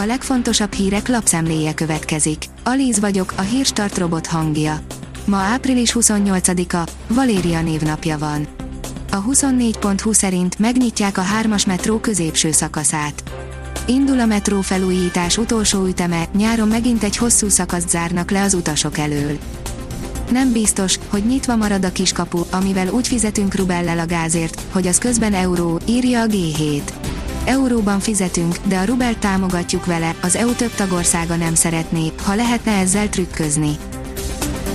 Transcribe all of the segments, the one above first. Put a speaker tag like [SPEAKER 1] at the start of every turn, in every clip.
[SPEAKER 1] A legfontosabb hírek lapszemléje következik. Alíz vagyok, a hírstart robot hangja. Ma április 28-a, Valéria névnapja van. A 24.20 szerint megnyitják a 3-as metró középső szakaszát. Indul a metró felújítás utolsó üteme, nyáron megint egy hosszú szakaszt zárnak le az utasok elől. Nem biztos, hogy nyitva marad a kiskapu, amivel úgy fizetünk rubellel a gázért, hogy az közben euró, írja a G7. Euróban fizetünk, de a rubelt támogatjuk vele, az EU több tagországa nem szeretné, ha lehetne ezzel trükközni.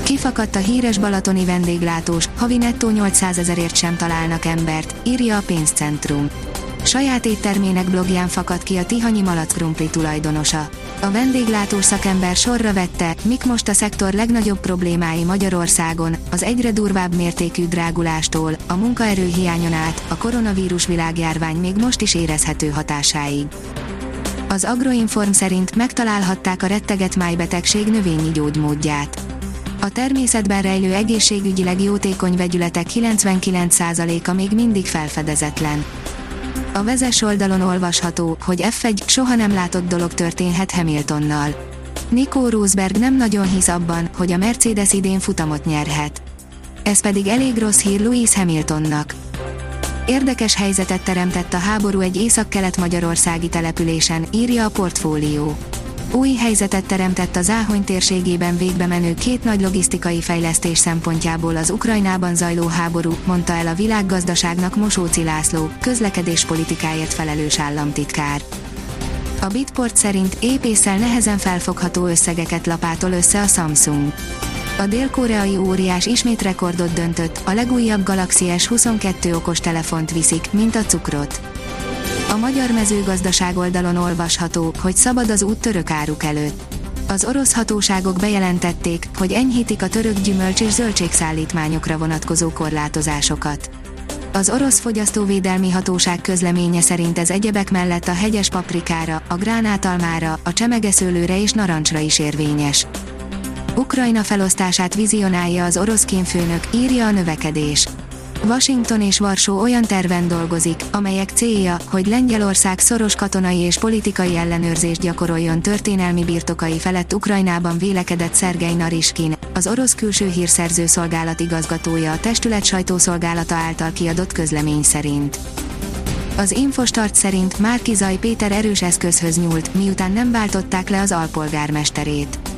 [SPEAKER 1] Kifakadt a híres balatoni vendéglátós, havi nettó 800 ezerért sem találnak embert, írja a pénzcentrum. Saját éttermének blogján fakadt ki a Tihanyi Malac Krumpli tulajdonosa. A vendéglátós szakember sorra vette, mik most a szektor legnagyobb problémái Magyarországon, az egyre durvább mértékű drágulástól, a munkaerő hiányon át, a koronavírus világjárvány még most is érezhető hatásáig. Az Agroinform szerint megtalálhatták a retteget májbetegség növényi gyógymódját. A természetben rejlő egészségügyileg jótékony vegyületek 99%-a még mindig felfedezetlen. A vezes oldalon olvasható, hogy F1 soha nem látott dolog történhet Hamiltonnal. Nico Rosberg nem nagyon hisz abban, hogy a Mercedes idén futamot nyerhet. Ez pedig elég rossz hír Louis Hamiltonnak. Érdekes helyzetet teremtett a háború egy észak-kelet-magyarországi településen, írja a portfólió új helyzetet teremtett az Áhony térségében végbe menő két nagy logisztikai fejlesztés szempontjából az Ukrajnában zajló háború, mondta el a világgazdaságnak Mosóci László, közlekedéspolitikáért felelős államtitkár. A Bitport szerint épészel nehezen felfogható összegeket lapátol össze a Samsung. A dél-koreai óriás ismét rekordot döntött, a legújabb Galaxy S22 okos telefont viszik, mint a cukrot. A magyar mezőgazdaság oldalon olvasható, hogy szabad az út török áruk előtt. Az orosz hatóságok bejelentették, hogy enyhítik a török gyümölcs és zöldségszállítmányokra vonatkozó korlátozásokat. Az orosz fogyasztóvédelmi hatóság közleménye szerint ez egyebek mellett a hegyes paprikára, a gránátalmára, a csemegeszőlőre és narancsra is érvényes. Ukrajna felosztását vizionálja az orosz kémfőnök, írja a növekedés. Washington és Varsó olyan terven dolgozik, amelyek célja, hogy Lengyelország szoros katonai és politikai ellenőrzést gyakoroljon történelmi birtokai felett Ukrajnában vélekedett Szergej Nariskin, az orosz külső hírszerző szolgálat igazgatója a testület sajtószolgálata által kiadott közlemény szerint. Az Infostart szerint Márki Zaj Péter erős eszközhöz nyúlt, miután nem váltották le az alpolgármesterét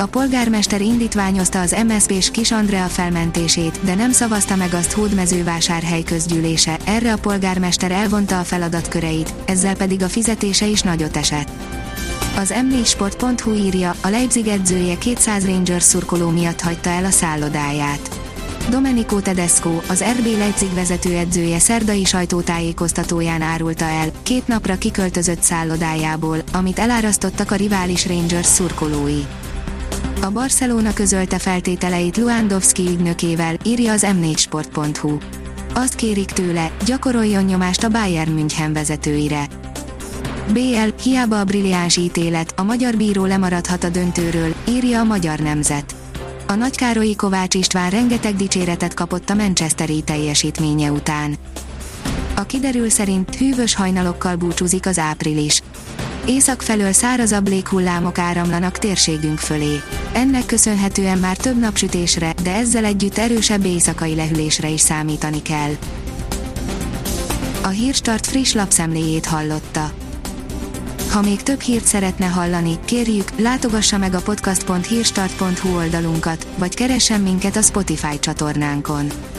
[SPEAKER 1] a polgármester indítványozta az MSZP-s Kis Andrea felmentését, de nem szavazta meg azt Hódmezővásárhely közgyűlése, erre a polgármester elvonta a feladatköreit, ezzel pedig a fizetése is nagyot esett. Az m4sport.hu írja, a Leipzig edzője 200 Rangers szurkoló miatt hagyta el a szállodáját. Domenico Tedesco, az RB Leipzig vezetőedzője szerdai sajtótájékoztatóján árulta el, két napra kiköltözött szállodájából, amit elárasztottak a rivális Rangers szurkolói. A Barcelona közölte feltételeit Luandowski ügynökével, írja az m4sport.hu. Azt kérik tőle, gyakoroljon nyomást a Bayern München vezetőire. BL, hiába a brilliáns ítélet, a magyar bíró lemaradhat a döntőről, írja a magyar nemzet. A Nagykárolyi Kovács István rengeteg dicséretet kapott a Manchesteri teljesítménye után. A kiderül szerint hűvös hajnalokkal búcsúzik az április. Észak felől szárazabb léghullámok áramlanak térségünk fölé. Ennek köszönhetően már több napsütésre, de ezzel együtt erősebb éjszakai lehűlésre is számítani kell. A Hírstart friss lapszemléjét hallotta. Ha még több hírt szeretne hallani, kérjük, látogassa meg a podcast.hírstart.hu oldalunkat, vagy keressen minket a Spotify csatornánkon.